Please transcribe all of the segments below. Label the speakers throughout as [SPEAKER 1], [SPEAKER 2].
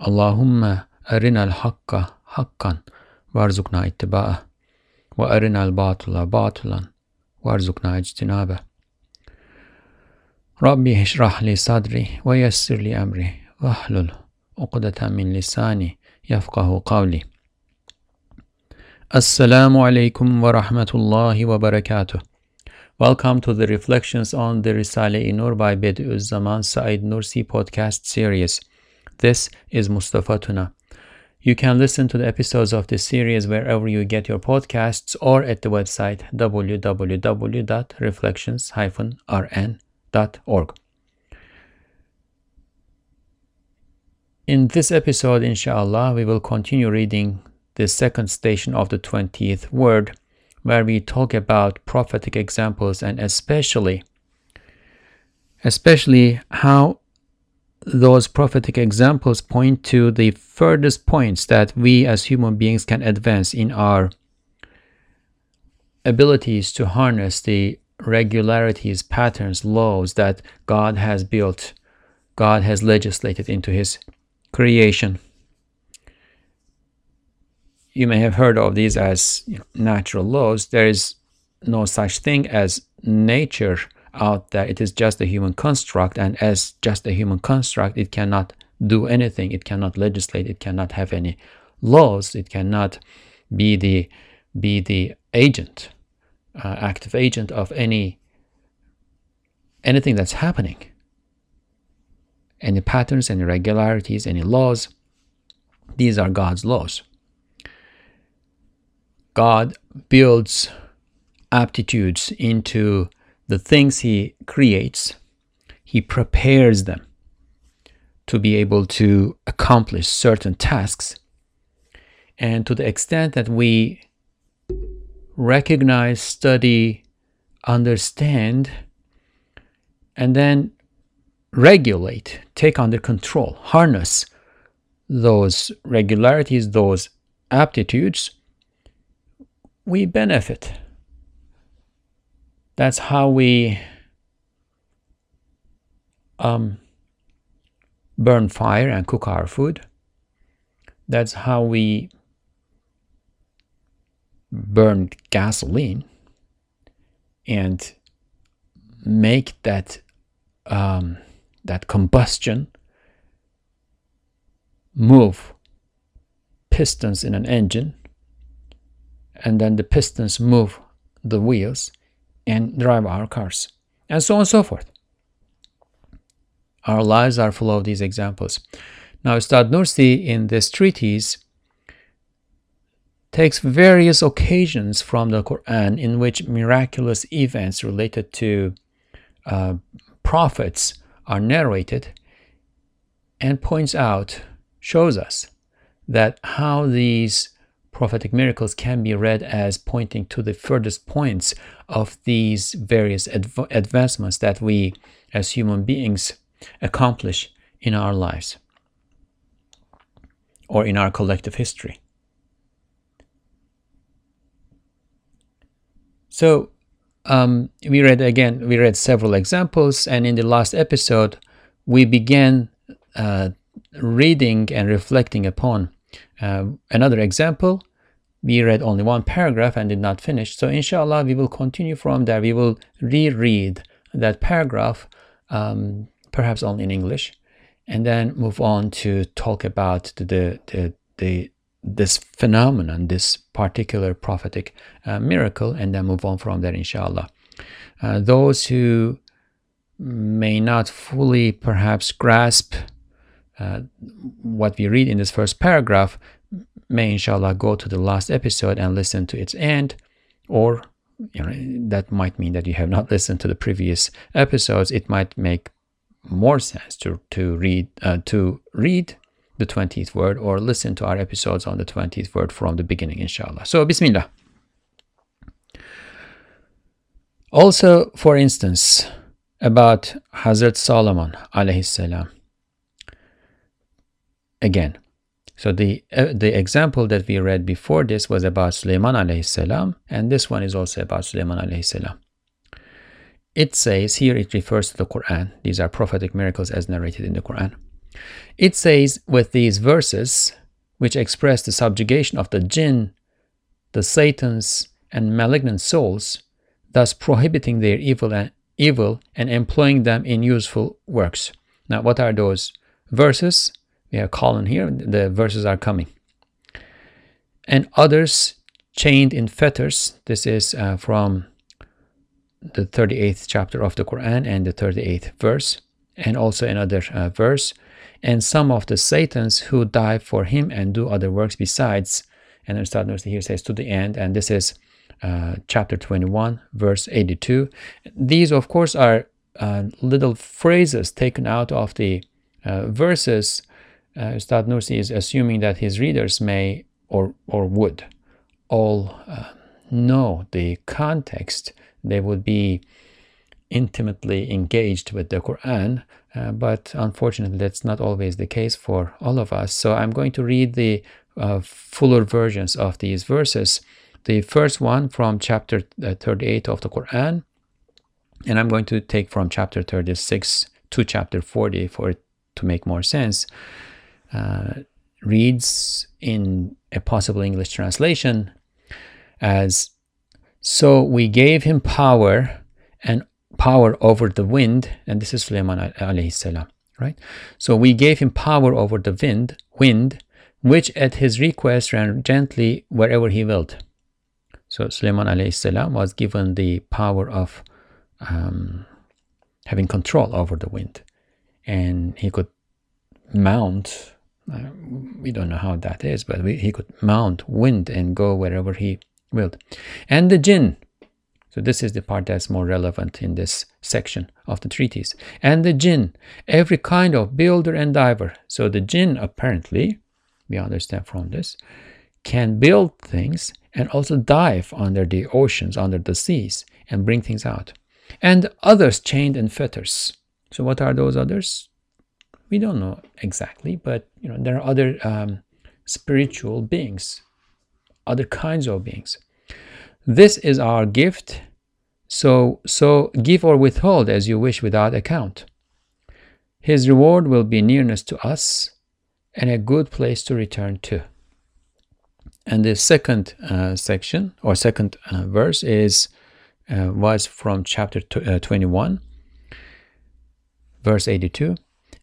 [SPEAKER 1] اللهم أرنا الحق حقا وارزقنا اتباعه وأرنا الباطل باطلا وارزقنا اجتنابه ربي اشرح لي صدري ويسر لي أمري واحلل عقدة من لساني يفقه قولي Assalamu alaikum wa rahmatullahi wa barakatuh. Welcome to the Reflections on the Risale-i-Nur by Bediüzzaman Said Nursi podcast series. This is Mustafa Tuna. You can listen to the episodes of this series wherever you get your podcasts or at the website www.reflections-rn.org. In this episode, inshallah, we will continue reading the second station of the 20th word, where we talk about prophetic examples and especially especially how those prophetic examples point to the furthest points that we as human beings can advance in our abilities to harness the regularities, patterns, laws that God has built, God has legislated into His creation. You may have heard of these as natural laws. There is no such thing as nature out that It is just a human construct, and as just a human construct, it cannot do anything. It cannot legislate. It cannot have any laws. It cannot be the be the agent, uh, active agent of any anything that's happening. Any patterns, any regularities, any laws. These are God's laws. God builds aptitudes into the things he creates, he prepares them to be able to accomplish certain tasks. And to the extent that we recognize, study, understand, and then regulate, take under control, harness those regularities, those aptitudes, we benefit. That's how we um, burn fire and cook our food. That's how we burn gasoline and make that um, that combustion move pistons in an engine and then the pistons move the wheels and drive our cars, and so on and so forth. Our lives are full of these examples. Now, Ustad Nursi in this treatise takes various occasions from the Quran in which miraculous events related to uh, prophets are narrated and points out, shows us that how these prophetic miracles can be read as pointing to the furthest points of these various adv- advancements that we as human beings accomplish in our lives or in our collective history. So, um, we read again, we read several examples, and in the last episode, we began uh, reading and reflecting upon uh, another example, we read only one paragraph and did not finish. So inshallah, we will continue from there. We will reread that paragraph, um, perhaps only in English, and then move on to talk about the, the, the this phenomenon, this particular prophetic uh, miracle, and then move on from there, inshallah. Uh, those who may not fully perhaps grasp uh, what we read in this first paragraph may inshallah go to the last episode and listen to its end or you know that might mean that you have not listened to the previous episodes it might make more sense to to read uh, to read the 20th word or listen to our episodes on the 20th word from the beginning, inshallah. So, Bismillah. Also, for instance, about Hazrat Solomon alayhi salam. Again, so the uh, the example that we read before this was about Sulaiman alayhi salam, and this one is also about Sulaiman alayhi salam. It says here it refers to the Quran. These are prophetic miracles as narrated in the Quran. It says with these verses, which express the subjugation of the jinn, the satans, and malignant souls, thus prohibiting their evil and evil and employing them in useful works. Now, what are those verses? We have colon here. The verses are coming. And others chained in fetters. This is uh, from the 38th chapter of the Quran and the 38th verse, and also another uh, verse, and some of the Satans who die for him and do other works besides. And then start here says to the end, and this is uh, chapter 21, verse 82. These, of course, are uh, little phrases taken out of the uh, verses. Uh, Ustad Nursi is assuming that his readers may or, or would all uh, know the context they would be intimately engaged with the Quran, uh, but unfortunately, that's not always the case for all of us. So I'm going to read the uh, fuller versions of these verses. The first one from chapter uh, 38 of the Quran, and I'm going to take from chapter 36 to chapter 40 for it to make more sense. Uh, reads in a possible English translation as so we gave him power and power over the wind, and this is Sulaiman alayhi salam, right? So we gave him power over the wind, wind, which at his request ran gently wherever he willed. So Sulaiman alayhi salam was given the power of um, having control over the wind, and he could mount. Uh, we don't know how that is, but we, he could mount wind and go wherever he willed. And the jinn. So this is the part that's more relevant in this section of the treatise. And the jinn, every kind of builder and diver. So the jinn apparently, we understand from this, can build things and also dive under the oceans, under the seas, and bring things out. And others chained in fetters. So what are those others? We don't know exactly, but you know there are other um, spiritual beings, other kinds of beings. This is our gift, so, so give or withhold as you wish without account. His reward will be nearness to us and a good place to return to. And the second uh, section or second uh, verse is uh, was from chapter uh, 21, verse 82.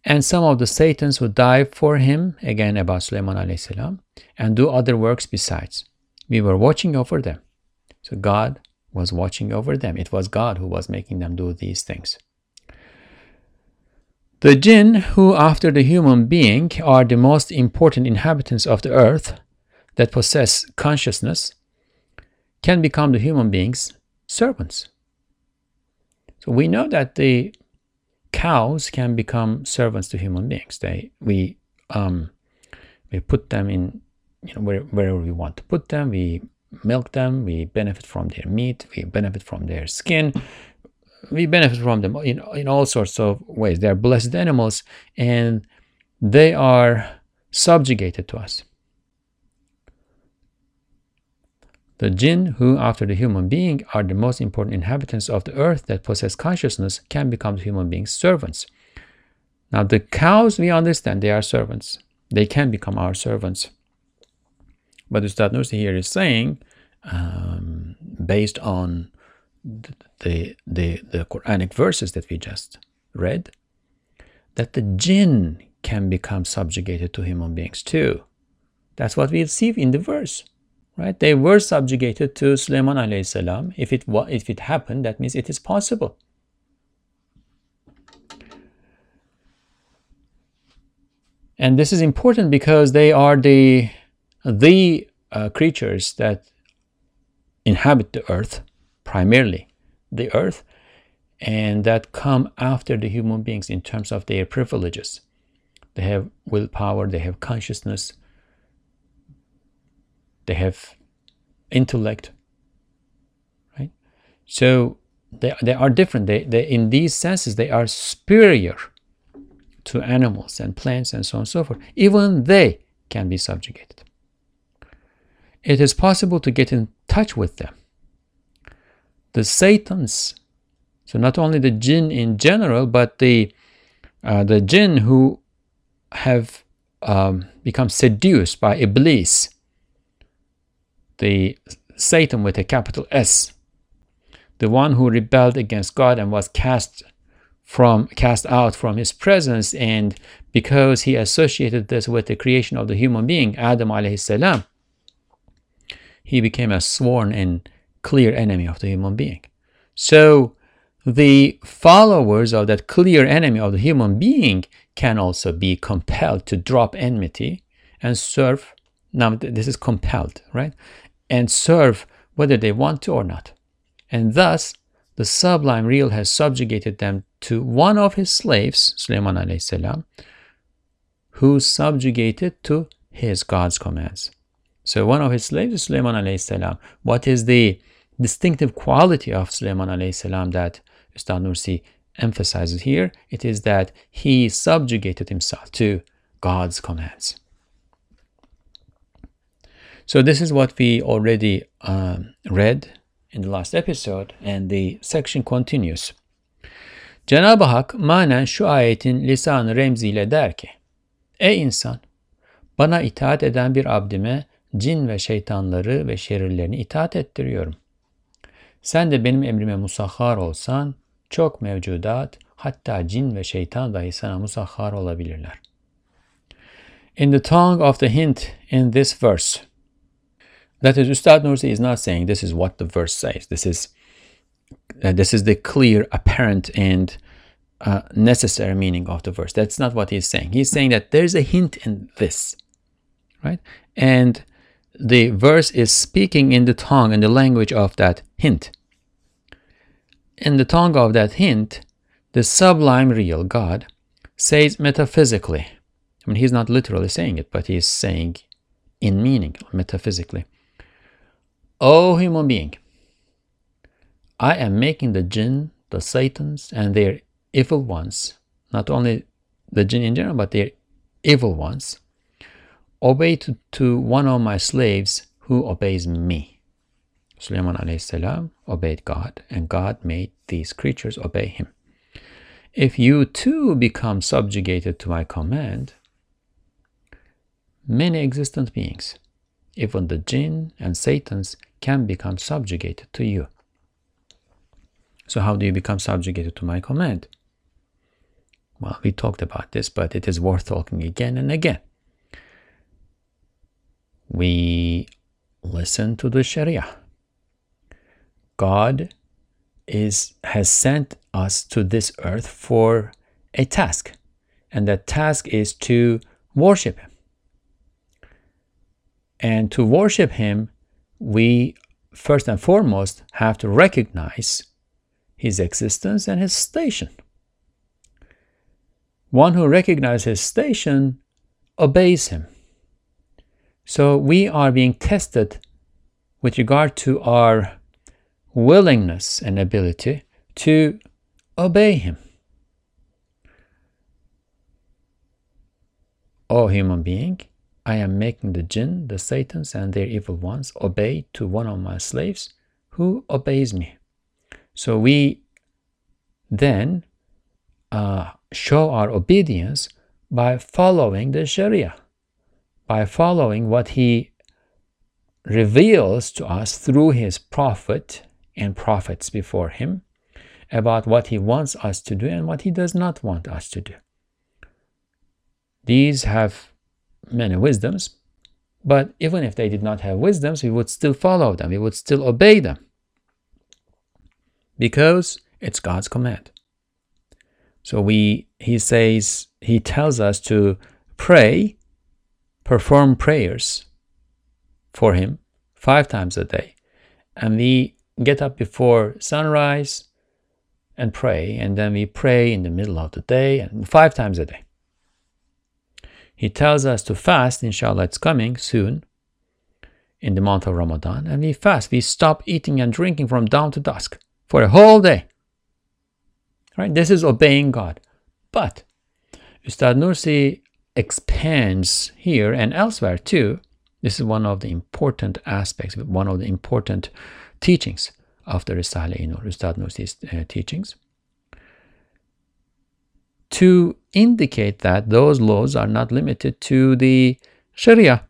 [SPEAKER 1] And some of the Satans would die for him, again about Sulaiman alayhi and do other works besides. We were watching over them. So God was watching over them. It was God who was making them do these things. The jinn, who after the human being are the most important inhabitants of the earth that possess consciousness, can become the human being's servants. So we know that the cows can become servants to human beings. They we um, we put them in you know where, wherever we want to put them. We milk them, we benefit from their meat, we benefit from their skin, we benefit from them in, in all sorts of ways. They are blessed animals and they are subjugated to us. The jinn, who after the human being are the most important inhabitants of the earth that possess consciousness, can become the human being's servants. Now, the cows, we understand they are servants. They can become our servants. But Ustad here is saying, um, based on the, the, the Quranic verses that we just read, that the jinn can become subjugated to human beings too. That's what we see in the verse, right? They were subjugated to Sulaiman alayhi salam. If it if it happened, that means it is possible. And this is important because they are the the uh, creatures that inhabit the earth, primarily the earth, and that come after the human beings in terms of their privileges. They have willpower, they have consciousness, they have intellect, right? So they, they are different. They, they, in these senses, they are superior to animals and plants and so on and so forth. Even they can be subjugated. It is possible to get in touch with them. The Satans, so not only the jinn in general, but the uh, the jinn who have um, become seduced by Iblis, the Satan with a capital S, the one who rebelled against God and was cast from cast out from his presence. And because he associated this with the creation of the human being adam alayhi salam he became a sworn and clear enemy of the human being. So the followers of that clear enemy of the human being can also be compelled to drop enmity and serve. Now this is compelled right and serve whether they want to or not and thus the sublime real has subjugated them to one of his slaves, Sulaiman alayhi salam, who subjugated to his God's commands. So one of his slaves is Sulaiman alayhi salam. What is the distinctive quality of Sulaiman alayhi salam that Ustad Nursi emphasizes here? It is that he subjugated himself to God's commands. So this is what we already um, read in the last episode and the section continues. Cenab-ı Hak manen şu ayetin lisan remziyle der ki Ey insan! Bana itaat eden bir abdime cin ve şeytanları ve şerirlerini itaat ettiriyorum. Sen de benim emrime musahhar olsan çok mevcudat hatta cin ve şeytan dahi sana musahhar olabilirler. In the tongue of the hint in this verse, That is, Ustad Nursi is not saying this is what the verse says. This is uh, this is the clear, apparent, and uh, necessary meaning of the verse. That's not what he's saying. He's saying that there's a hint in this, right? And the verse is speaking in the tongue and the language of that hint. In the tongue of that hint, the sublime real God says metaphysically. I mean, he's not literally saying it, but he's saying in meaning, metaphysically. O human being, I am making the jinn, the satans, and their evil ones, not only the jinn in general, but their evil ones, obey to, to one of my slaves who obeys me. Sulaiman salam obeyed God, and God made these creatures obey him. If you too become subjugated to my command, many existent beings, even the jinn and satans, can become subjugated to you. So, how do you become subjugated to my command? Well, we talked about this, but it is worth talking again and again. We listen to the Sharia. God is has sent us to this earth for a task, and that task is to worship Him. And to worship Him, we first and foremost have to recognize his existence and his station. One who recognizes his station obeys him. So we are being tested with regard to our willingness and ability to obey him. O human being, I am making the jinn, the satans, and their evil ones obey to one of my slaves who obeys me. So we then uh, show our obedience by following the Sharia, by following what he reveals to us through his prophet and prophets before him about what he wants us to do and what he does not want us to do. These have many wisdoms, but even if they did not have wisdoms, we would still follow them, we would still obey them. Because it's God's command. So we he says he tells us to pray, perform prayers for him five times a day. And we get up before sunrise and pray, and then we pray in the middle of the day and five times a day. He tells us to fast, inshallah, it's coming soon in the month of Ramadan. And we fast, we stop eating and drinking from dawn to dusk for a whole day. Right? This is obeying God. But Ustad Nursi expands here and elsewhere too. This is one of the important aspects, one of the important teachings of the Risale Nur, Ustad Nursi's uh, teachings to indicate that those laws are not limited to the Sharia.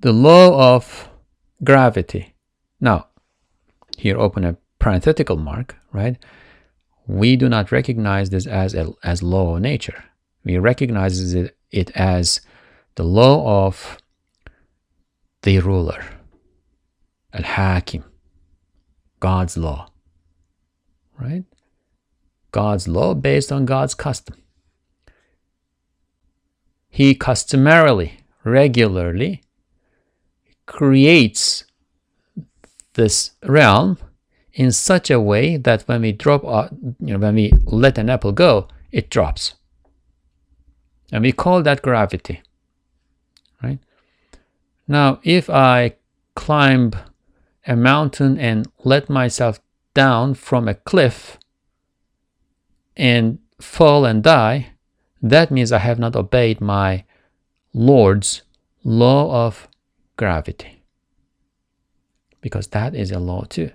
[SPEAKER 1] The law of gravity. Now, here open a parenthetical mark, right? We do not recognize this as a, as law of nature. We recognize it, it as the law of the ruler, al-hakim, God's law, right? God's law based on God's custom. He customarily, regularly creates this realm in such a way that when we drop, uh, you know, when we let an apple go, it drops. And we call that gravity, right? Now, if I climb a mountain and let myself down from a cliff, and fall and die, that means I have not obeyed my Lord's law of gravity. Because that is a law too.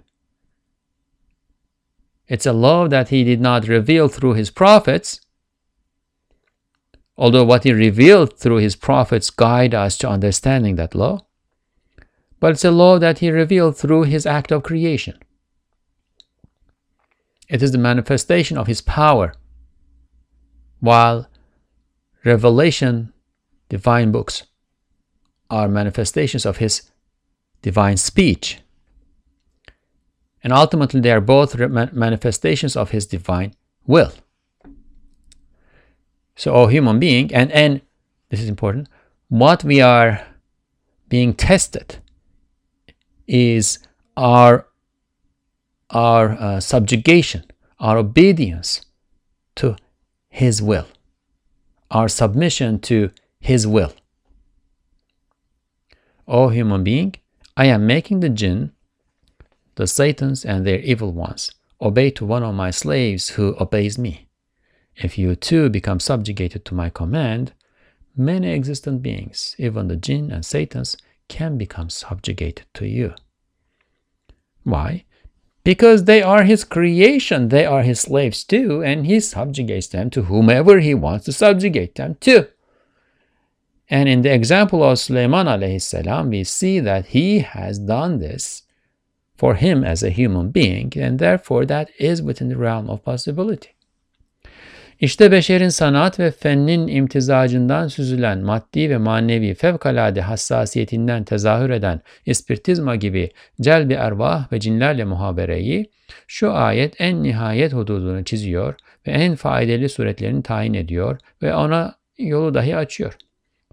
[SPEAKER 1] It's a law that he did not reveal through his prophets, although what he revealed through his prophets guide us to understanding that law. But it's a law that he revealed through his act of creation. It is the manifestation of his power. While revelation, divine books, are manifestations of his divine speech. And ultimately, they are both manifestations of his divine will. So, O human being, and, and this is important, what we are being tested is our our uh, subjugation, our obedience to His will, our submission to His will. O human being, I am making the jinn, the Satans and their evil ones, obey to one of my slaves who obeys me. If you too become subjugated to my command, many existent beings, even the jinn and Satans, can become subjugated to you. Why? Because they are his creation, they are his slaves too, and he subjugates them to whomever he wants to subjugate them to. And in the example of Sulaiman alayhi salam, we see that he has done this for him as a human being, and therefore that is within the realm of possibility. İşte beşerin sanat ve fennin imtizacından süzülen maddi ve manevi fevkalade hassasiyetinden tezahür eden ispirtizma gibi celbi ervah ve cinlerle muhabereyi şu ayet en nihayet hududunu çiziyor ve en faydalı suretlerini tayin ediyor ve ona yolu dahi açıyor.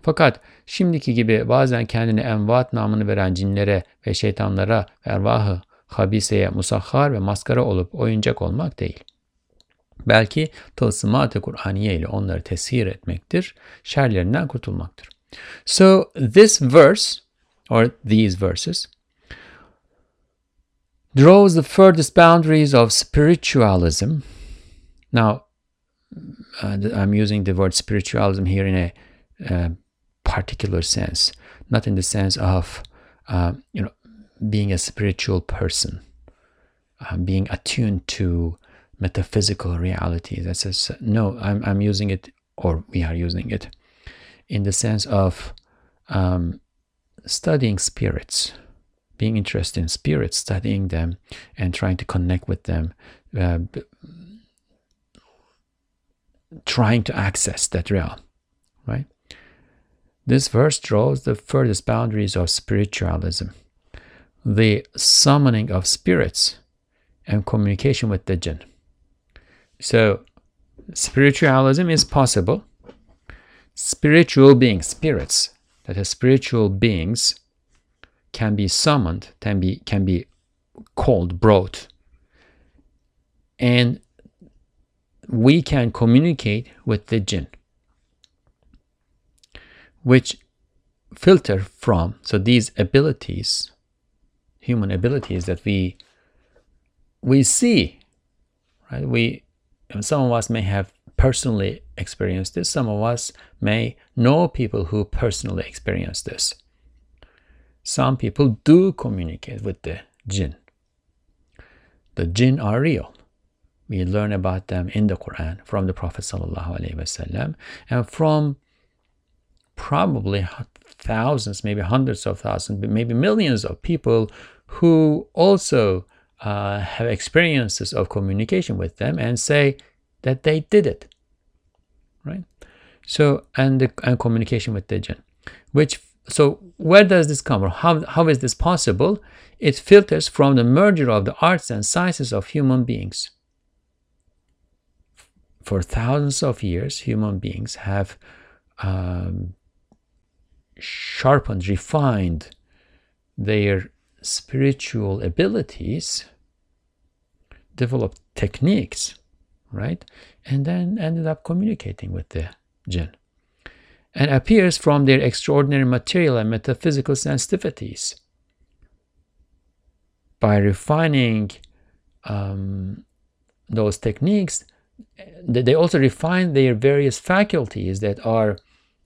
[SPEAKER 1] Fakat şimdiki gibi bazen kendine envat namını veren cinlere ve şeytanlara ervahı habiseye musahhar ve maskara olup oyuncak olmak değil. Belki tılsımat-ı Kur'aniye ile onları tesir etmektir, şerlerinden kurtulmaktır. So this verse, or these verses, draws the furthest boundaries of spiritualism. Now, uh, I'm using the word spiritualism here in a uh, particular sense, not in the sense of, uh, you know, being a spiritual person, uh, being attuned to metaphysical reality. That says, no, I'm, I'm using it, or we are using it, in the sense of um, studying spirits, being interested in spirits, studying them, and trying to connect with them, uh, trying to access that realm, right? This verse draws the furthest boundaries of spiritualism, the summoning of spirits and communication with the jinn. So, spiritualism is possible. Spiritual beings, spirits, that is, spiritual beings can be summoned, can be, can be called, brought. And we can communicate with the jinn, which filter from so these abilities, human abilities that we we see, right? We some of us may have personally experienced this. Some of us may know people who personally experience this. Some people do communicate with the jinn. The jinn are real. We learn about them in the Quran from the Prophet and from probably thousands, maybe hundreds of thousands, maybe millions of people who also uh, have experiences of communication with them and say that they did it, right? So and the and communication with the jinn, which so where does this come from? How how is this possible? It filters from the merger of the arts and sciences of human beings. For thousands of years, human beings have um, sharpened, refined their spiritual abilities, developed techniques, right? And then ended up communicating with the jinn. And appears from their extraordinary material and metaphysical sensitivities. By refining um, those techniques, they also refine their various faculties that are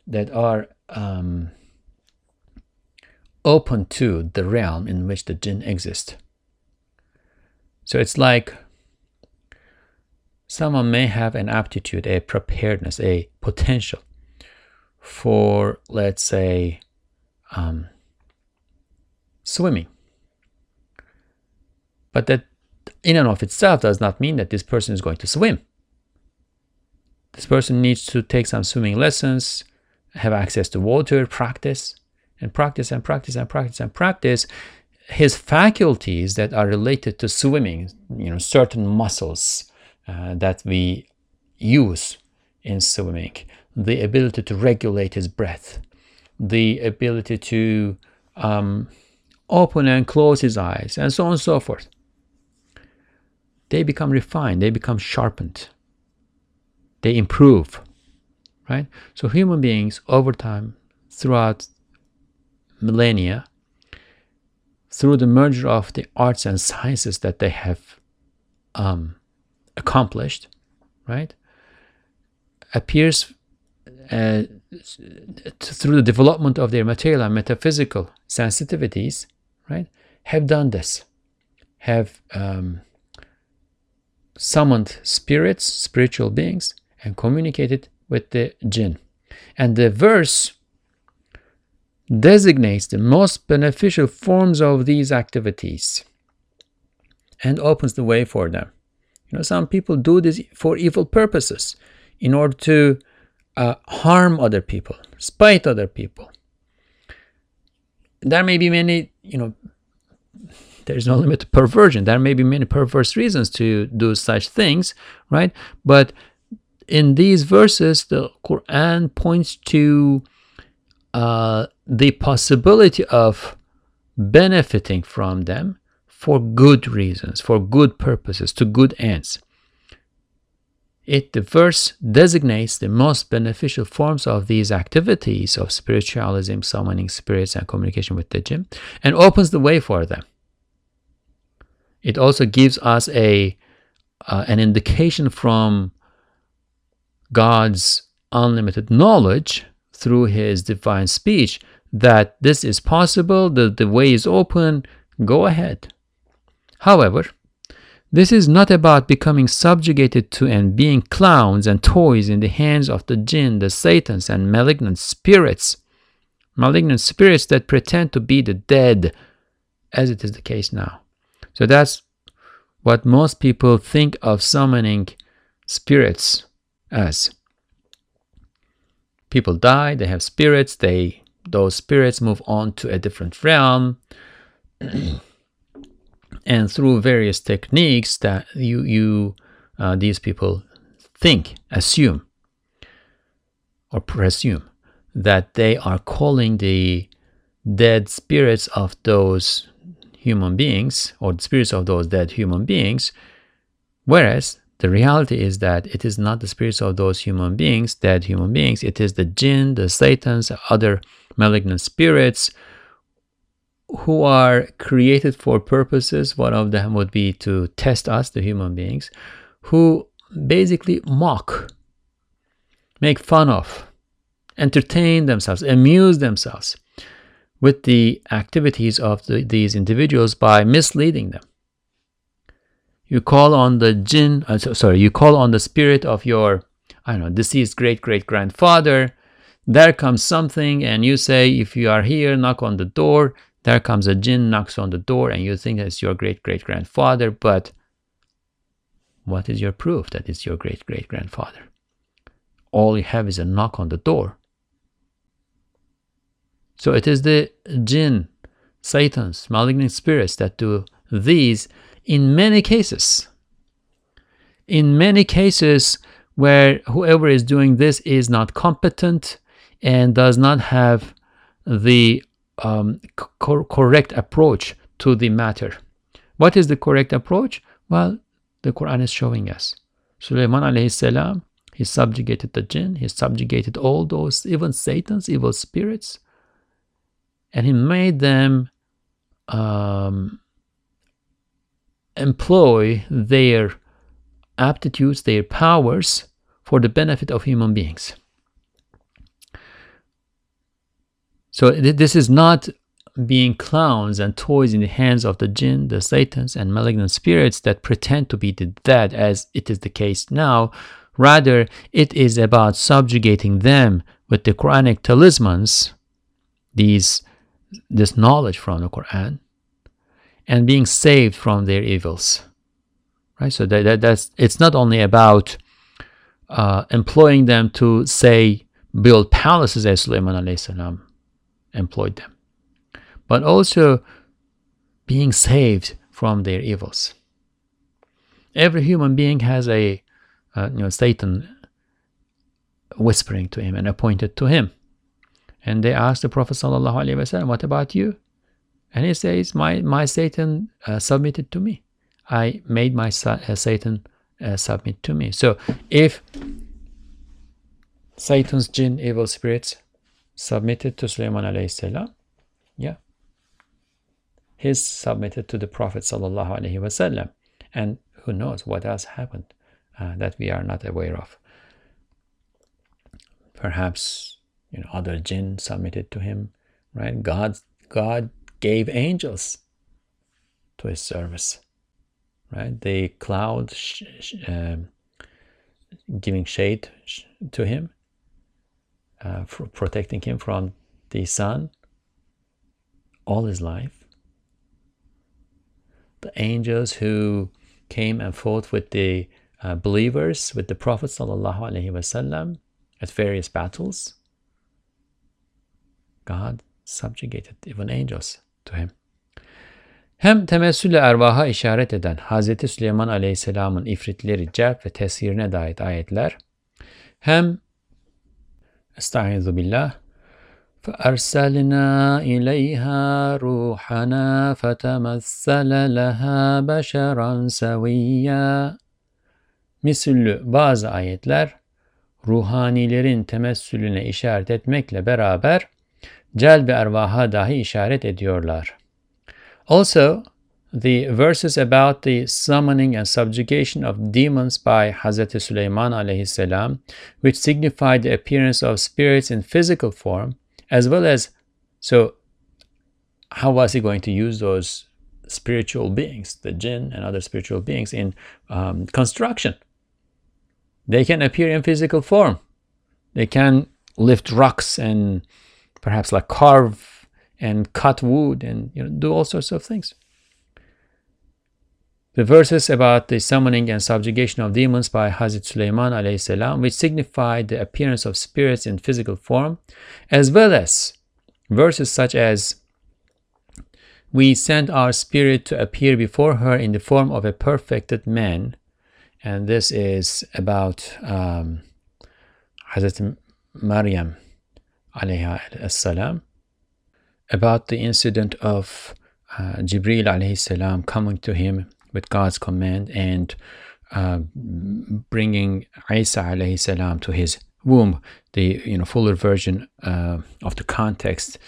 [SPEAKER 1] that are um, open to the realm in which the jinn exist. So it's like someone may have an aptitude, a preparedness, a potential for, let's say, um, swimming. But that in and of itself does not mean that this person is going to swim. This person needs to take some swimming lessons, have access to water, practice and practice and practice and practice and practice his faculties that are related to swimming, you know, certain muscles uh, that we use in swimming, the ability to regulate his breath, the ability to um, open and close his eyes, and so on and so forth. They become refined, they become sharpened, they improve, right? So human beings over time, throughout millennia through the merger of the arts and sciences that they have um, accomplished, right, appears uh, through the development of their material and metaphysical sensitivities, right, have done this, have um, summoned spirits, spiritual beings, and communicated with the jinn. And the verse designates the most beneficial forms of these activities and opens the way for them. You know, some people do this for evil purposes in order to uh, harm other people, spite other people. There may be many, you know, there's no limit to perversion. There may be many perverse reasons to do such things, right? But in these verses, the Quran points to uh, the possibility of benefiting from them for good reasons, for good purposes, to good ends. It, the verse designates the most beneficial forms of these activities of spiritualism, summoning spirits, and communication with the jinn, and opens the way for them. It also gives us a uh, an indication from God's unlimited knowledge through his divine speech that this is possible, that the way is open, go ahead. However, this is not about becoming subjugated to and being clowns and toys in the hands of the jinn, the satans, and malignant spirits. Malignant spirits that pretend to be the dead, as it is the case now. So that's what most people think of summoning spirits as people die, they have spirits, they those spirits move on to a different realm. and through various techniques that you you uh, these people think, assume, or presume that they are calling the dead spirits of those human beings or the spirits of those dead human beings, whereas the reality is that it is not the spirits of those human beings, dead human beings. It is the jinn, the satans, other malignant spirits who are created for purposes. One of them would be to test us, the human beings, who basically mock, make fun of, entertain themselves, amuse themselves with the activities of the, these individuals by misleading them. You call on the jinn, uh, sorry, you call on the spirit of your, I don't know, deceased great great grandfather. There comes something, and you say, if you are here, knock on the door. There comes a jinn, knocks on the door, and you think it's your great great grandfather, but what is your proof that it's your great great grandfather? All you have is a knock on the door. So it is the jinn, Satan's, malignant spirits that do these in many cases. In many cases where whoever is doing this is not competent and does not have the um, co- correct approach to the matter. What is the correct approach? Well, the Quran is showing us. Sulaiman alayhi salam, he subjugated the jinn, he subjugated all those, even Satan's evil spirits, and he made them um, employ their aptitudes, their powers for the benefit of human beings. So this is not being clowns and toys in the hands of the jinn, the satans, and malignant spirits that pretend to be the dead, as it is the case now. Rather, it is about subjugating them with the Quranic talismans, these this knowledge from the Quran, and being saved from their evils. Right? So that, that that's it's not only about uh, employing them to say build palaces as Sulaiman salam employed them, but also being saved from their evils. Every human being has a uh, you know Satan whispering to him and appointed to him. And they asked the Prophet wasallam, "What about you?" And he says, My, my Satan uh, submitted to me. I made my uh, Satan uh, submit to me. So if Satan's jinn, evil spirits, submitted to Sulaiman alayhi salam, yeah, he's submitted to the Prophet sallallahu alaihi wasallam. And who knows what else happened uh, that we are not aware of. Perhaps you know other jinn submitted to him, right? God God gave angels to his service, right? The cloud sh- sh- um, giving shade sh- to him, uh, protecting him from the sun all his life. The angels who came and fought with the uh, believers, with the Prophet wasallam at various battles. God subjugated even angels to him. Hem temessülle ervaha işaret eden Hz. Süleyman Aleyhisselam'ın ifritleri celp ve tesirine dair ayetler hem Estaizu billah فأرسلنا إليها روحنا فتمثل لها بشرا سويا Misüllü bazı ayetler ruhanilerin temessülüne işaret etmekle beraber celb ervaha dahi işaret ediyorlar. Also, the verses about the summoning and subjugation of demons by Hazrat Sulaiman alayhi which signify the appearance of spirits in physical form, as well as so how was he going to use those spiritual beings, the jinn and other spiritual beings, in um, construction? They can appear in physical form. They can lift rocks and perhaps like carve and cut wood and you know do all sorts of things. The verses about the summoning and subjugation of demons by Hazrat Sulaiman alayhi salam, which signify the appearance of spirits in physical form, as well as verses such as we sent our spirit to appear before her in the form of a perfected man. And this is about um, Hazrat Maryam alayhi salam about the incident of uh, Jibril alayhi salam coming to him with God's command and uh, bringing Isa alayhi salam to his womb. The you know fuller version uh, of the context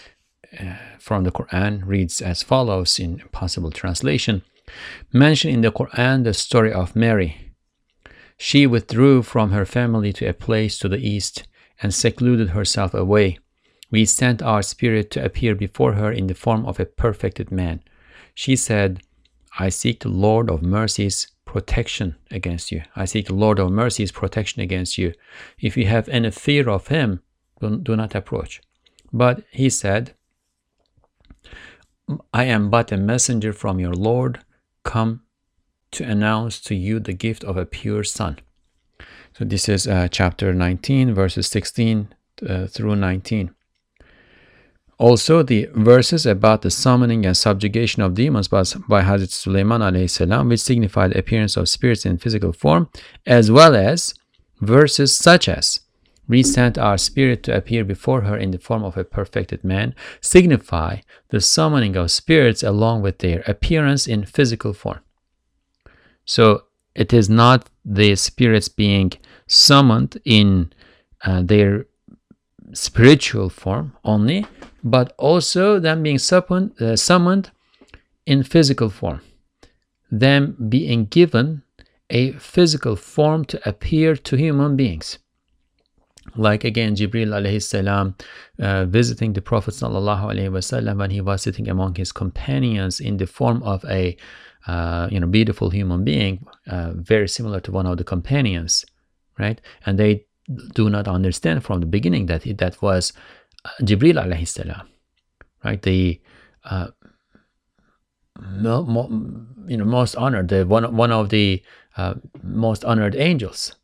[SPEAKER 1] uh, from the Quran reads as follows in possible translation: Mention in the Quran the story of Mary. She withdrew from her family to a place to the east and secluded herself away. We sent our spirit to appear before her in the form of a perfected man. She said, I seek the Lord of mercies protection against you. I seek the Lord of mercies protection against you. If you have any fear of him, do, do not approach. But he said, I am but a messenger from your Lord, come to announce to you the gift of a pure son. So this is uh, chapter 19, verses 16 uh, through 19. Also, the verses about the summoning and subjugation of demons by, by Hazrat Sulaiman salam, which signify the appearance of spirits in physical form, as well as verses such as we sent our spirit to appear before her in the form of a perfected man, signify the summoning of spirits along with their appearance in physical form. So it is not the spirits being summoned in uh, their spiritual form only, but also them being summoned, uh, summoned in physical form, them being given a physical form to appear to human beings. Like again, Jibril alayhi salam uh, visiting the Prophet sallallahu alaihi wasallam when he was sitting among his companions in the form of a uh, you know beautiful human being, uh, very similar to one of the companions, right? And they do not understand from the beginning that it, that was Jibril alayhi salam, right? The uh, mo, mo, you know most honored, the one one of the uh, most honored angels.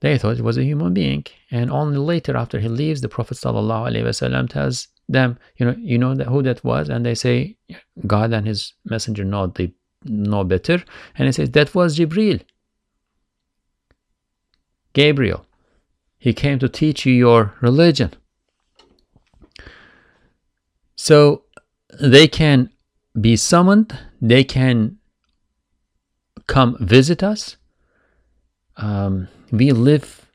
[SPEAKER 1] They thought it was a human being, and only later, after he leaves, the Prophet wasallam tells them, you know, you know that, who that was, and they say, God and His Messenger know the know better, and he says that was Jibril, Gabriel. He came to teach you your religion. So they can be summoned, they can come visit us. Um, we live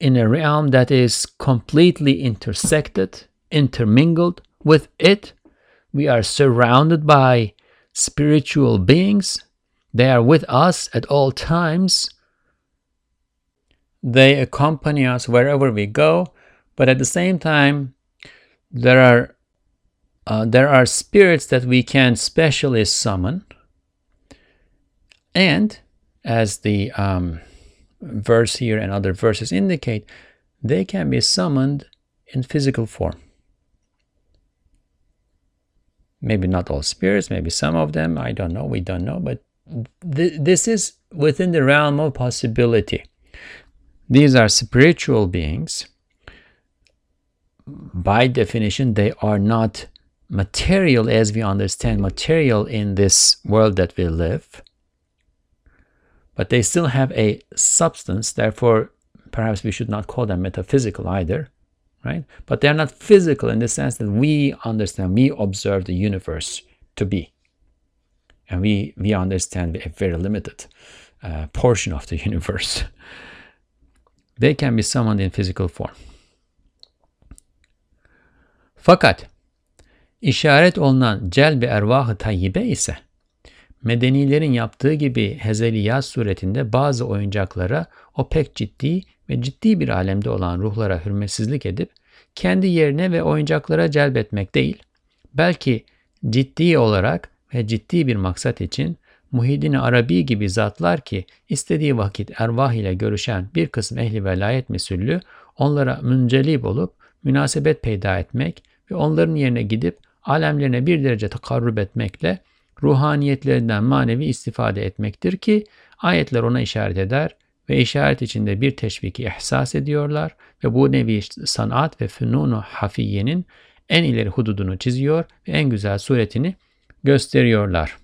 [SPEAKER 1] in a realm that is completely intersected, intermingled with it. We are surrounded by spiritual beings. They are with us at all times. They accompany us wherever we go, but at the same time, there are uh, there are spirits that we can specially summon, and as the um, verse here and other verses indicate, they can be summoned in physical form. Maybe not all spirits, maybe some of them, I don't know, we don't know, but th- this is within the realm of possibility. These are spiritual beings. By definition, they are not material as we understand material in this world that we live. But they still have a substance, therefore, perhaps we should not call them metaphysical either, right? But they're not physical in the sense that we understand, we observe the universe to be. And we, we understand a very limited uh, portion of the universe. They can be summoned in physical form. Fakat işaret olunan celbi ervahı tayyibe ise medenilerin yaptığı gibi hezeliyat suretinde bazı oyuncaklara o pek ciddi ve ciddi bir alemde olan ruhlara hürmetsizlik edip kendi yerine ve oyuncaklara celbetmek değil, belki ciddi olarak ve ciddi bir maksat için Muhyiddin Arabi gibi zatlar ki istediği vakit ervah ile görüşen bir kısım ehli velayet mesulü onlara müncelip olup münasebet peyda etmek ve onların yerine gidip alemlerine bir derece takarrub etmekle ruhaniyetlerinden manevi istifade etmektir ki ayetler ona işaret eder ve işaret içinde bir teşviki ihsas ediyorlar ve bu nevi sanat ve fünunu hafiyenin en ileri hududunu çiziyor ve en güzel suretini gösteriyorlar.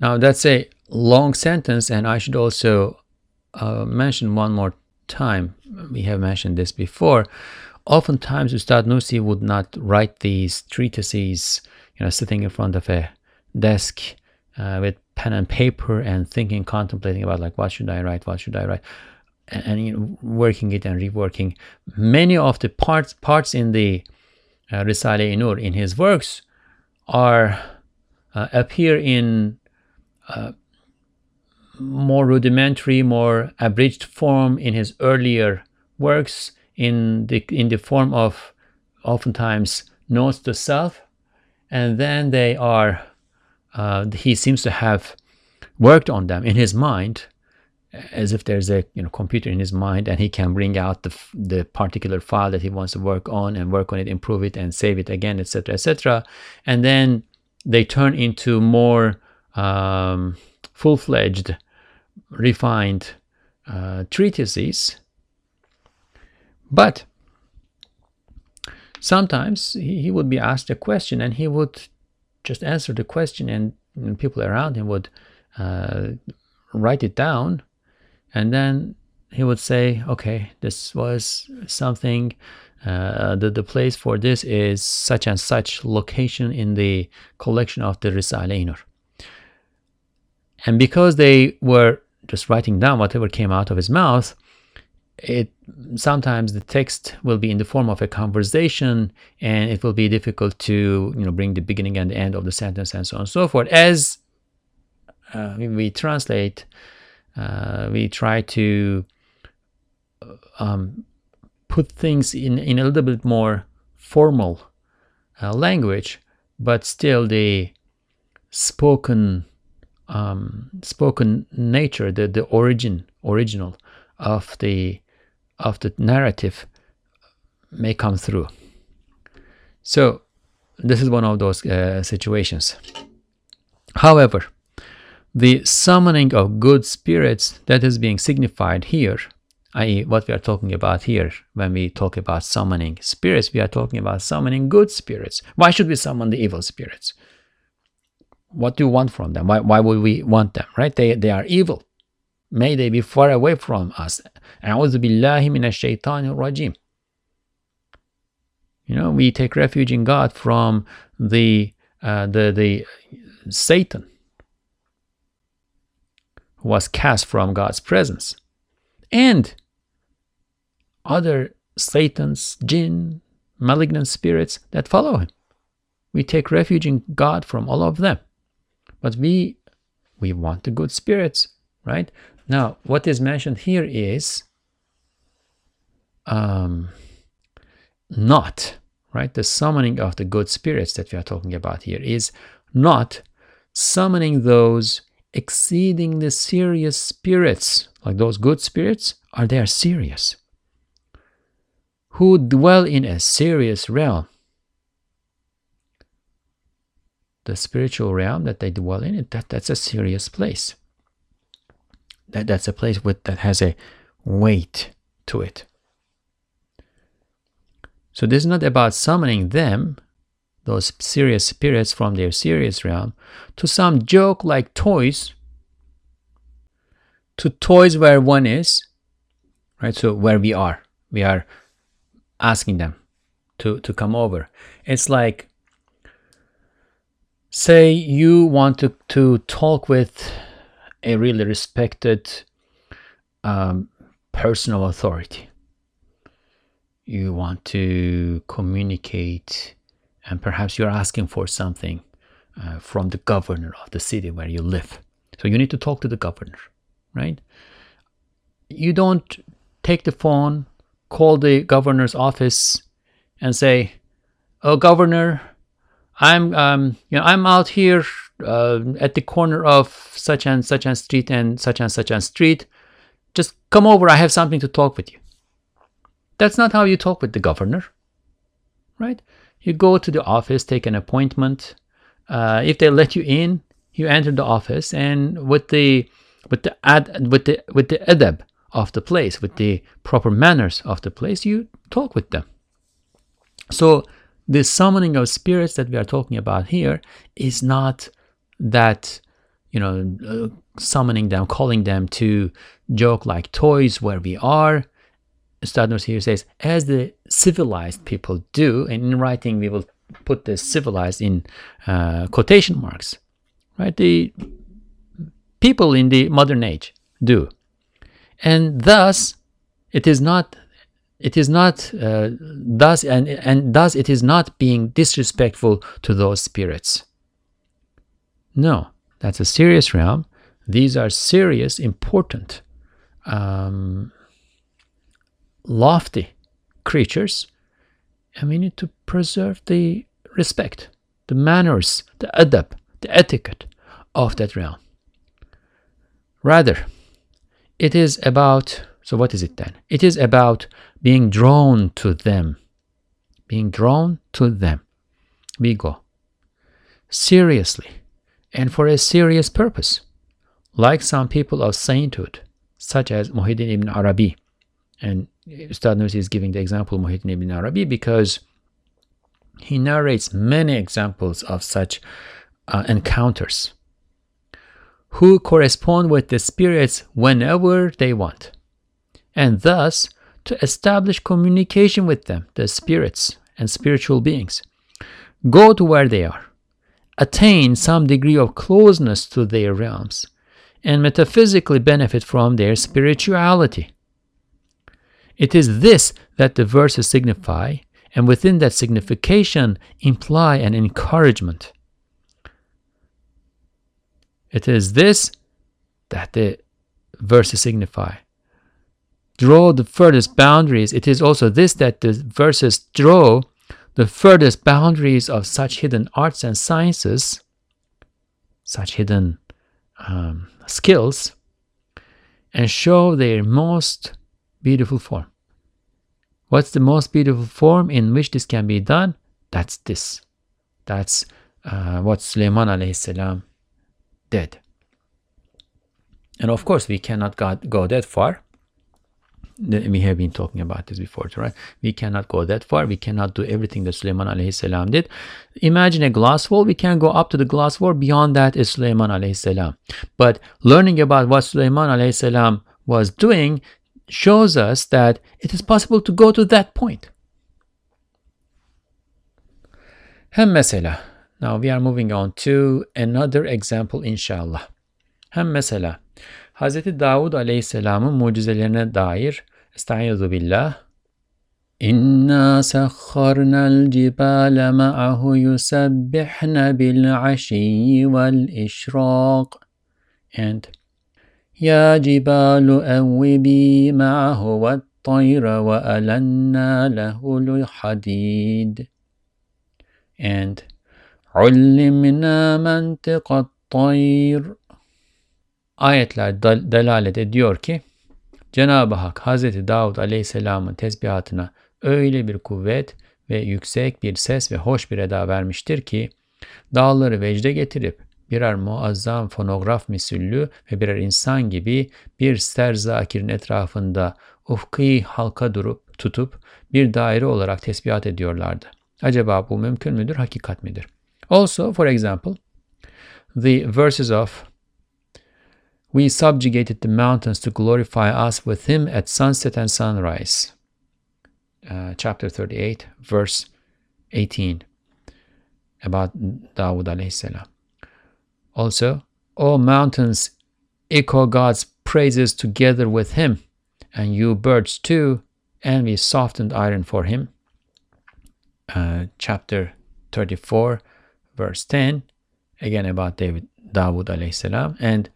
[SPEAKER 1] Now that's a long sentence, and I should also uh, mention one more time. We have mentioned this before. Oftentimes, Ustad Nusi would not write these treatises, you know, sitting in front of a desk uh, with pen and paper and thinking, contemplating about like what should I write, what should I write, and, and you know, working it and reworking. Many of the parts parts in the uh, Risale Nur in his works are uh, appear in uh, more rudimentary, more abridged form in his earlier works in the in the form of oftentimes notes to self, and then they are uh, he seems to have worked on them in his mind as if there's a you know computer in his mind and he can bring out the the particular file that he wants to work on and work on it improve it and save it again etc etc and then they turn into more um, full-fledged refined uh, treatises. But sometimes he would be asked a question and he would just answer the question and, and people around him would uh, write it down and then he would say okay this was something uh, the, the place for this is such and such location in the collection of the Risale Nur. And because they were just writing down whatever came out of his mouth, it sometimes the text will be in the form of a conversation and it will be difficult to you know bring the beginning and the end of the sentence and so on and so forth. As uh, we translate uh, we try to um, put things in, in a little bit more formal uh, language, but still the spoken um, spoken nature, the, the origin original of the of the narrative may come through. So this is one of those uh, situations. However, the summoning of good spirits that is being signified here, i.e., what we are talking about here when we talk about summoning spirits, we are talking about summoning good spirits. Why should we summon the evil spirits? What do you want from them? Why, why would we want them, right? They, they are evil. May they be far away from us. A'udhu billahi minash shaitanir rajim. You know, we take refuge in God from the uh, the the Satan who was cast from God's presence, and other Satan's jinn, malignant spirits that follow him. We take refuge in God from all of them, but we we want the good spirits, right? Now, what is mentioned here is um, not, right? The summoning of the good spirits that we are talking about here is not summoning those exceeding the serious spirits, like those good spirits, are they are serious, who dwell in a serious realm. The spiritual realm that they dwell in, that, that's a serious place that that's a place with that has a weight to it. So this is not about summoning them, those serious spirits from their serious realm, to some joke like toys, to toys where one is, right? So where we are, we are asking them to, to come over. It's like, say you want to, to talk with a really respected um, personal authority. You want to communicate, and perhaps you're asking for something uh, from the governor of the city where you live. So you need to talk to the governor, right? You don't take the phone, call the governor's office, and say, "Oh, governor, I'm um, you know I'm out here uh, at the corner of such and such and street and such and such and street. Just come over. I have something to talk with you. That's not how you talk with the governor, right? You go to the office, take an appointment. Uh, if they let you in, you enter the office, and with the with the ad with the with the adab of the place, with the proper manners of the place, you talk with them. So the summoning of spirits that we are talking about here is not that you know uh, summoning them calling them to joke like toys where we are. Ustad here says as the civilized people do and in writing we will put the civilized in uh, quotation marks right? The people in the modern age do. And thus, it is not it is not uh, thus and and thus it is not being disrespectful to those spirits no that's a serious realm these are serious important um, lofty creatures and we need to preserve the respect the manners the adab the etiquette of that realm rather it is about so what is it then it is about being drawn to them. Being drawn to them. We go. Seriously, and for a serious purpose, like some people of sainthood, such as Muhyiddin ibn Arabi. And Ustad Nursi is giving the example of Muhyiddin ibn Arabi because he narrates many examples of such uh, encounters who correspond with the spirits whenever they want. And thus, to establish communication with them, the spirits and spiritual beings. Go to where they are, attain some degree of closeness to their realms, and metaphysically benefit from their spirituality. It is this that the verses signify, and within that signification imply an encouragement. It is this that the verses signify draw the furthest boundaries, it is also this that the verses draw the furthest boundaries of such hidden arts and sciences, such hidden um, skills, and show their most beautiful form. What's the most beautiful form in which this can be done? That's this. That's uh, what Sulaiman alayhi salam did. And of course, we cannot go that far we have been talking about this before, right? We cannot go that far. We cannot do everything that Sulaiman alayhi salam did. Imagine a glass wall. We can go up to the glass wall. Beyond that is Sulaiman alayhi salam. But learning about what Sulaiman alayhi salam was doing shows us that it is possible to go to that point. Hem mesela. Now we are moving on to another example inshallah. Hem mesela. Hz. Davud Aleyhisselam'ın mucizelerine dair استعيذ بالله. إنا سخرنا الجبال معه يسبحن بالعشي والإشراق. And يا جبال أوبي معه والطير وألنا له الحديد. And علمنا منطق الطير. آية dal- delalet Cenab-ı Hak Hz. Davud Aleyhisselam'ın tesbihatına öyle bir kuvvet ve yüksek bir ses ve hoş bir eda vermiştir ki dağları vecde getirip birer muazzam fonograf misüllü ve birer insan gibi bir serzakirin etrafında ufki halka durup tutup bir daire olarak tesbihat ediyorlardı. Acaba bu mümkün müdür, hakikat midir? Also, for example, the verses of We subjugated the mountains to glorify us with him at sunset and sunrise. Uh, chapter 38, verse 18, about Dawud alayhi salam. Also, all mountains echo God's praises together with him, and you birds too, and we softened iron for him. Uh, chapter 34, verse 10, again about David, Dawud alayhi salam. And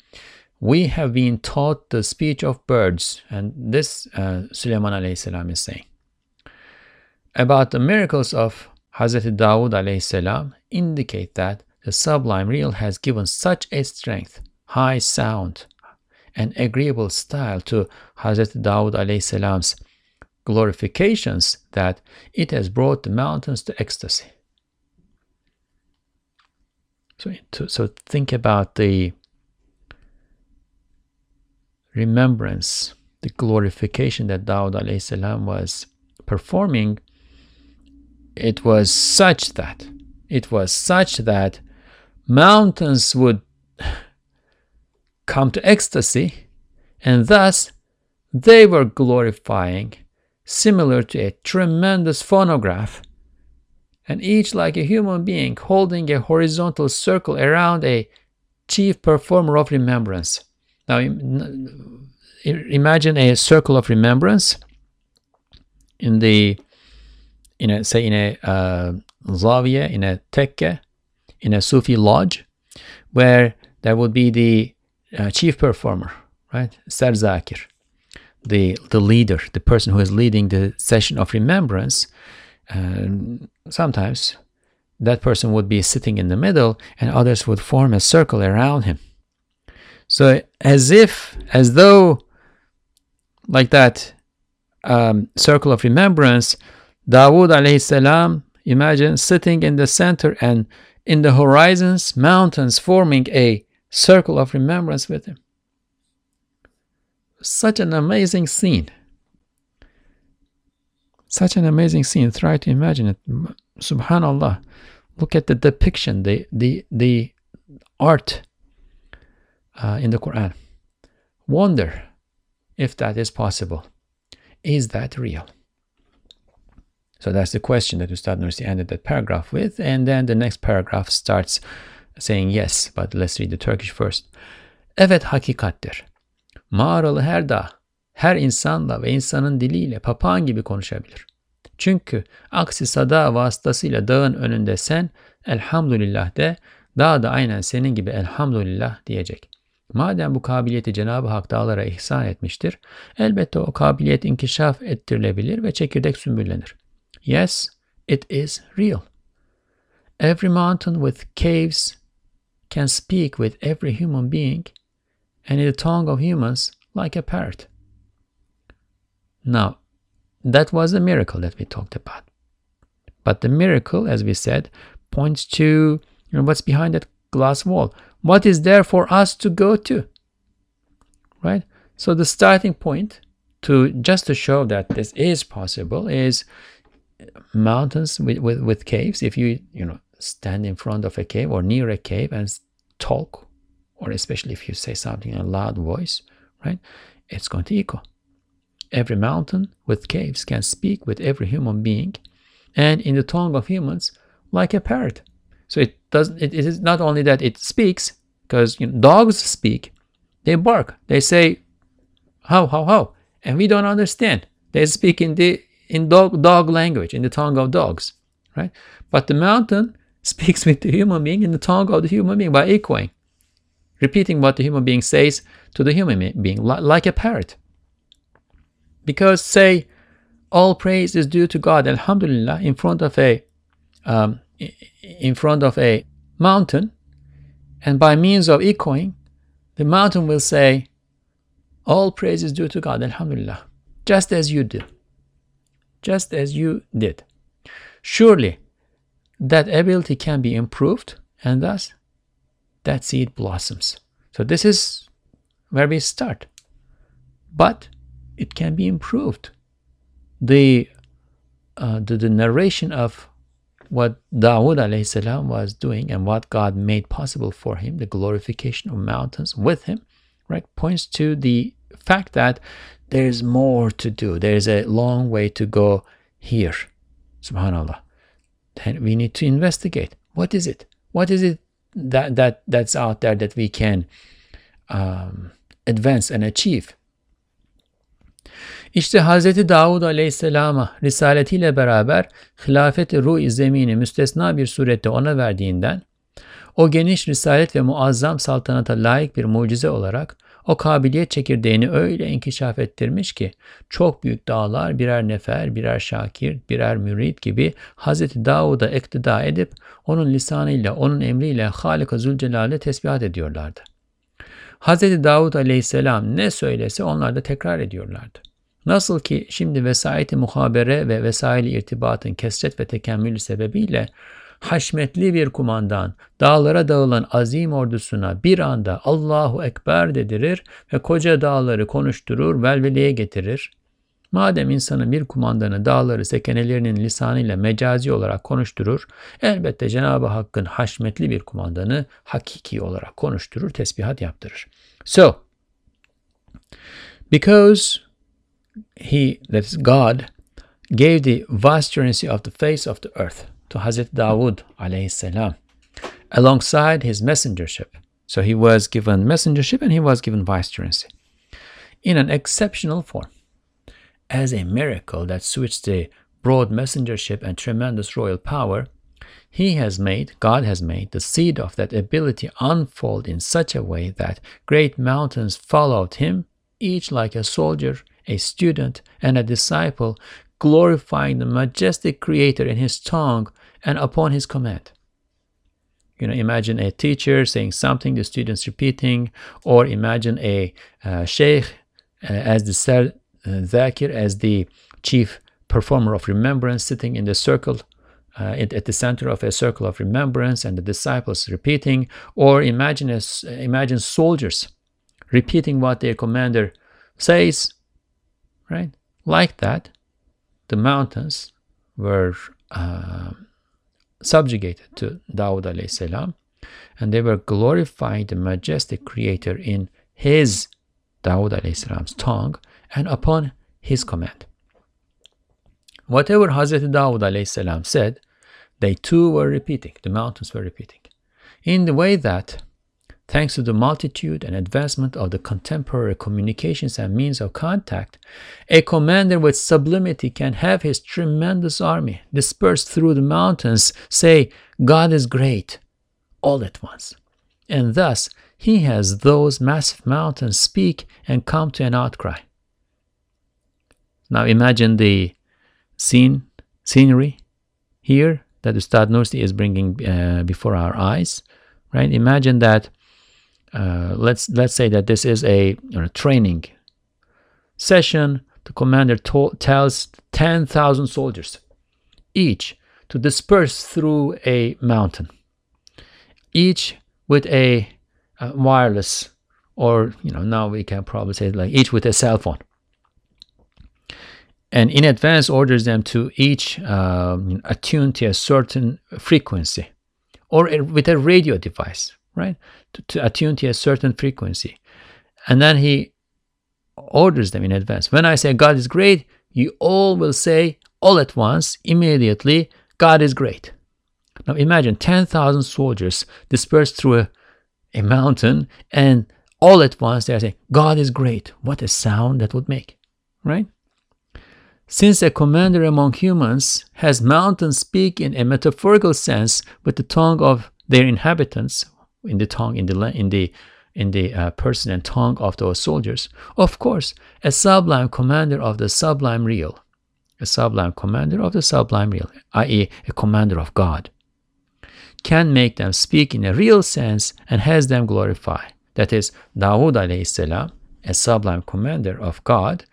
[SPEAKER 1] we have been taught the speech of birds, and this uh, Sulaiman alayhi salam is saying. About the miracles of Hazrat Dawood alayhi salam indicate that the sublime real has given such a strength, high sound, and agreeable style to Hazrat Dawood alayhi salam's glorifications that it has brought the mountains to ecstasy. So, so think about the remembrance, the glorification that Dawud salam was performing, it was such that it was such that mountains would come to ecstasy, and thus they were glorifying, similar to a tremendous phonograph, and each like a human being holding a horizontal circle around a chief performer of remembrance. Now, imagine a circle of remembrance in the, in a, say, in a uh, zawiya, in a tekke, in a Sufi lodge, where there would be the uh, chief performer, right? Sarzakir, the, the leader, the person who is leading the session of remembrance. And sometimes that person would be sitting in the middle and others would form a circle around him. So, as if, as though, like that um, circle of remembrance, Dawood alayhi salam, imagine sitting in the center and in the horizons, mountains forming a circle of remembrance with him. Such an amazing scene. Such an amazing scene. Try to imagine it. Subhanallah. Look at the depiction, the the the art uh, in the Quran. Wonder if that is possible. Is that real? So that's the question that Ustad Nursi ended that paragraph with. And then the next paragraph starts saying yes. But let's read the Turkish first. Evet hakikattir. Mağaralı her dağ, her insanla ve insanın diliyle papağan gibi konuşabilir. Çünkü aksi sada vasıtasıyla dağın önünde sen elhamdülillah de, dağ da aynen senin gibi elhamdülillah diyecek. Madem bu kabiliyeti Cenab-ı Hak dağlara ihsan etmiştir, elbette o kabiliyet inkişaf ettirilebilir ve çekirdek sümbüllenir. Yes, it is real. Every mountain with caves can speak with every human being, and in the tongue of humans like a parrot. Now, that was a miracle that we talked about. But the miracle, as we said, points to you know, what's behind that glass wall. What is there for us to go to? Right? So the starting point to just to show that this is possible is mountains with, with, with caves. If you you know stand in front of a cave or near a cave and talk, or especially if you say something in a loud voice, right? It's going to echo. Every mountain with caves can speak with every human being, and in the tongue of humans, like a parrot. So it doesn't. It, it is not only that it speaks, because you know, dogs speak. They bark. They say, "How, how, how," and we don't understand. They speak in the in dog dog language, in the tongue of dogs, right? But the mountain speaks with the human being in the tongue of the human being by echoing, repeating what the human being says to the human being, like a parrot. Because say, all praise is due to God, Alhamdulillah, in front of a um, in front of a mountain, and by means of echoing, the mountain will say, All praise is due to God, Alhamdulillah, just as you do. Just as you did. Surely that ability can be improved, and thus that seed blossoms. So, this is where we start. But it can be improved. The, uh, the, the narration of what Dawood was doing and what God made possible for him, the glorification of mountains with him, right, points to the fact that there's more to do. There's a long way to go here. Subhanallah. Then we need to investigate. What is it? What is it that that that's out there that we can um, advance and achieve? İşte Hz. Davud aleyhisselama risaletiyle beraber hilafet-i ruh zemini müstesna bir surette ona verdiğinden, o geniş risalet ve muazzam saltanata layık bir mucize olarak o kabiliyet çekirdeğini öyle inkişaf ettirmiş ki çok büyük dağlar birer nefer, birer şakir, birer mürit gibi Hz. Davud'a iktida edip onun lisanıyla, onun emriyle Halika Zülcelal'e tesbihat ediyorlardı. Hz. Davud aleyhisselam ne söylese onlar da tekrar ediyorlardı. Nasıl ki şimdi vesayeti muhabere ve vesaili irtibatın kesret ve tekemmülü sebebiyle haşmetli bir kumandan dağlara dağılan azim ordusuna bir anda Allahu Ekber dedirir ve koca dağları konuşturur, velveleye getirir. Madem insanın bir kumandanı dağları sekenelerinin lisanıyla mecazi olarak konuşturur, elbette Cenab-ı Hakk'ın haşmetli bir kumandanı hakiki olarak konuşturur, tesbihat yaptırır. So, because he, that is God, gave the vastness of the face of the earth to Hazrat Dawood alongside his messengership. So he was given messengership and he was given vicegerency in an exceptional form as a miracle that switched the broad messengership and tremendous royal power, he has made, God has made, the seed of that ability unfold in such a way that great mountains followed him, each like a soldier, a student, and a disciple, glorifying the majestic Creator in his tongue and upon his command. You know, imagine a teacher saying something, the students repeating, or imagine a uh, sheikh uh, as the sar zakir, as the chief performer of remembrance, sitting in the circle uh, at the center of a circle of remembrance, and the disciples repeating. Or imagine a, imagine soldiers repeating what their commander says, right? Like that, the mountains were uh, subjugated to Dawud alayhi salam, and they were glorifying the majestic Creator in his Dawud alayhi salam's tongue and upon his command. Whatever Hazrat Dawud alayhi salam said, they too were repeating, the mountains were repeating, in the way that Thanks to the multitude and advancement of the contemporary communications and means of contact, a commander with sublimity can have his tremendous army dispersed through the mountains say, God is great, all at once. And thus, he has those massive mountains speak and come to an outcry. Now imagine the scene, scenery here that Ustad Nursi is bringing uh, before our eyes, right? Imagine that uh, let's let's say that this is a training session. The commander tells 10,000 soldiers each to disperse through a mountain, each with a, a wireless, or you know now we can probably say like each with a cell phone and in advance orders them to each um, attune to a certain frequency or a, with a radio device right? To, to attune to a certain frequency. And then he orders them in advance. When I say God is great, you all will say all at once, immediately, God is great. Now imagine 10,000 soldiers dispersed through a, a mountain and all at once they are saying, God is great. What a sound that would make, right? Since a commander among humans has mountains speak in a metaphorical sense with the tongue of their inhabitants, in the tongue, in the in the in the uh, person and tongue of those soldiers. Of course, a sublime commander of the sublime real, a sublime commander of the sublime real, i.e., a commander of God, can make them speak in a real sense and has them glorify. That is, Dawood salam, a sublime commander of God,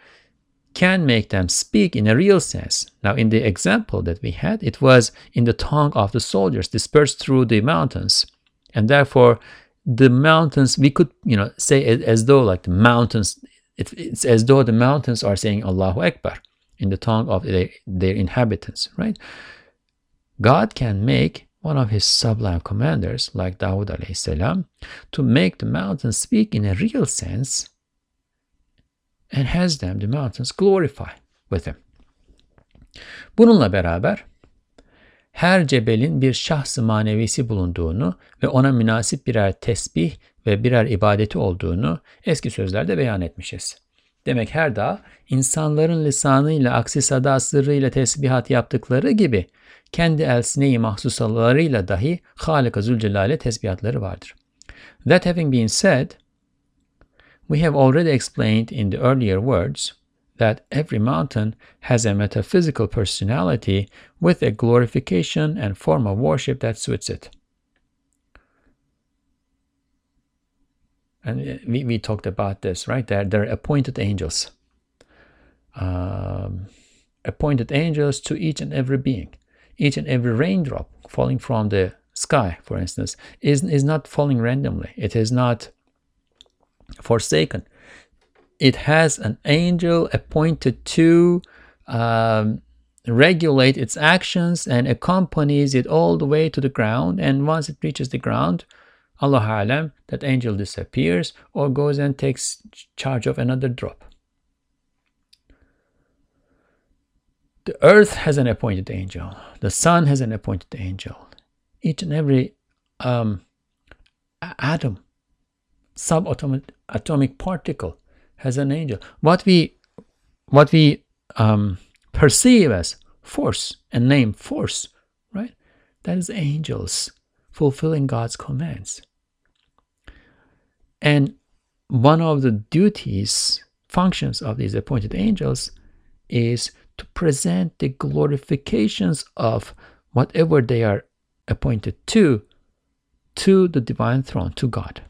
[SPEAKER 1] can make them speak in a real sense. Now, in the example that we had, it was in the tongue of the soldiers dispersed through the mountains and therefore the mountains we could you know say as though like the mountains it, it's as though the mountains are saying allahu akbar in the tongue of their, their inhabitants right? God can make one of his sublime commanders like Dawud alayhi salam to make the mountains speak in a real sense and has them the mountains glorify with him. Bununla beraber her cebelin bir şahsı manevisi bulunduğunu ve ona münasip birer tesbih ve birer ibadeti olduğunu eski sözlerde beyan etmişiz. Demek her dağ insanların lisanıyla aksi sada sırrıyla tesbihat yaptıkları gibi kendi elsine-i mahsusalarıyla dahi Halika Zülcelal'e tesbihatları vardır. That having been said, we have already explained in the earlier words that every mountain has a metaphysical personality with a glorification and form of worship that suits it. And uh, we, we talked about this, right? They're, they're appointed angels. Um, appointed angels to each and every being. Each and every raindrop falling from the sky, for instance, is, is not falling randomly. It is not forsaken it has an angel appointed to um, regulate its actions and accompanies it all the way to the ground. And once it reaches the ground, Allah Alam, that angel disappears or goes and takes charge of another drop. The earth has an appointed angel. The sun has an appointed angel. Each and every um, atom subatomic atomic particle has an angel. What we what we um, perceive as force and name force, right? That is angels fulfilling God's commands. And one of the duties, functions of these appointed angels is to present the glorifications of whatever they are appointed to, to the divine throne, to God.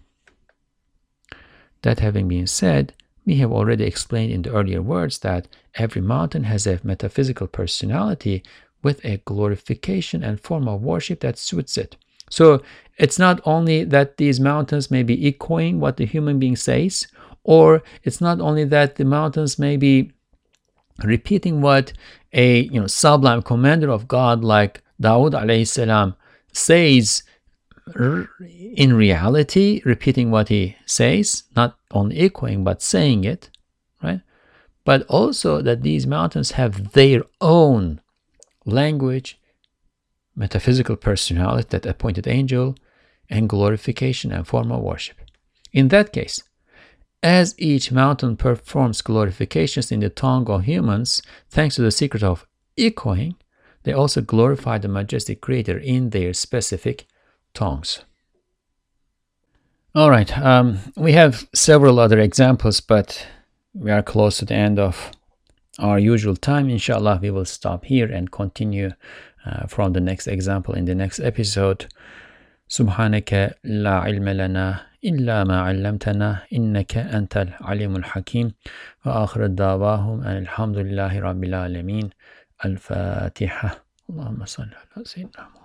[SPEAKER 1] That having been said, we have already explained in the earlier words that every mountain has a metaphysical personality with a glorification and form of worship that suits it. So it's not only that these mountains may be echoing what the human being says, or it's not only that the mountains may be repeating what a you know sublime commander of God like Dawood alayhi salam says Er, in reality, repeating what he says, not only echoing but saying it, right? But also that these mountains have their own language, metaphysical personality, that appointed angel, and glorification and form of worship. In that case, as each mountain performs glorifications in the tongue of humans, thanks to the secret of echoing, they also glorify the majestic Creator in their specific tongues. All right, um, we have several other examples, but we are close to the end of our usual time. Inshallah, we will stop here and continue uh, from the next example in the next episode. سبحانك لا علم لنا إلا ما علمتنا إنك أنت العليم الحكيم وآخر دعواهم أن الحمد لله رب العالمين الفاتحة اللهم صل على سيدنا محمد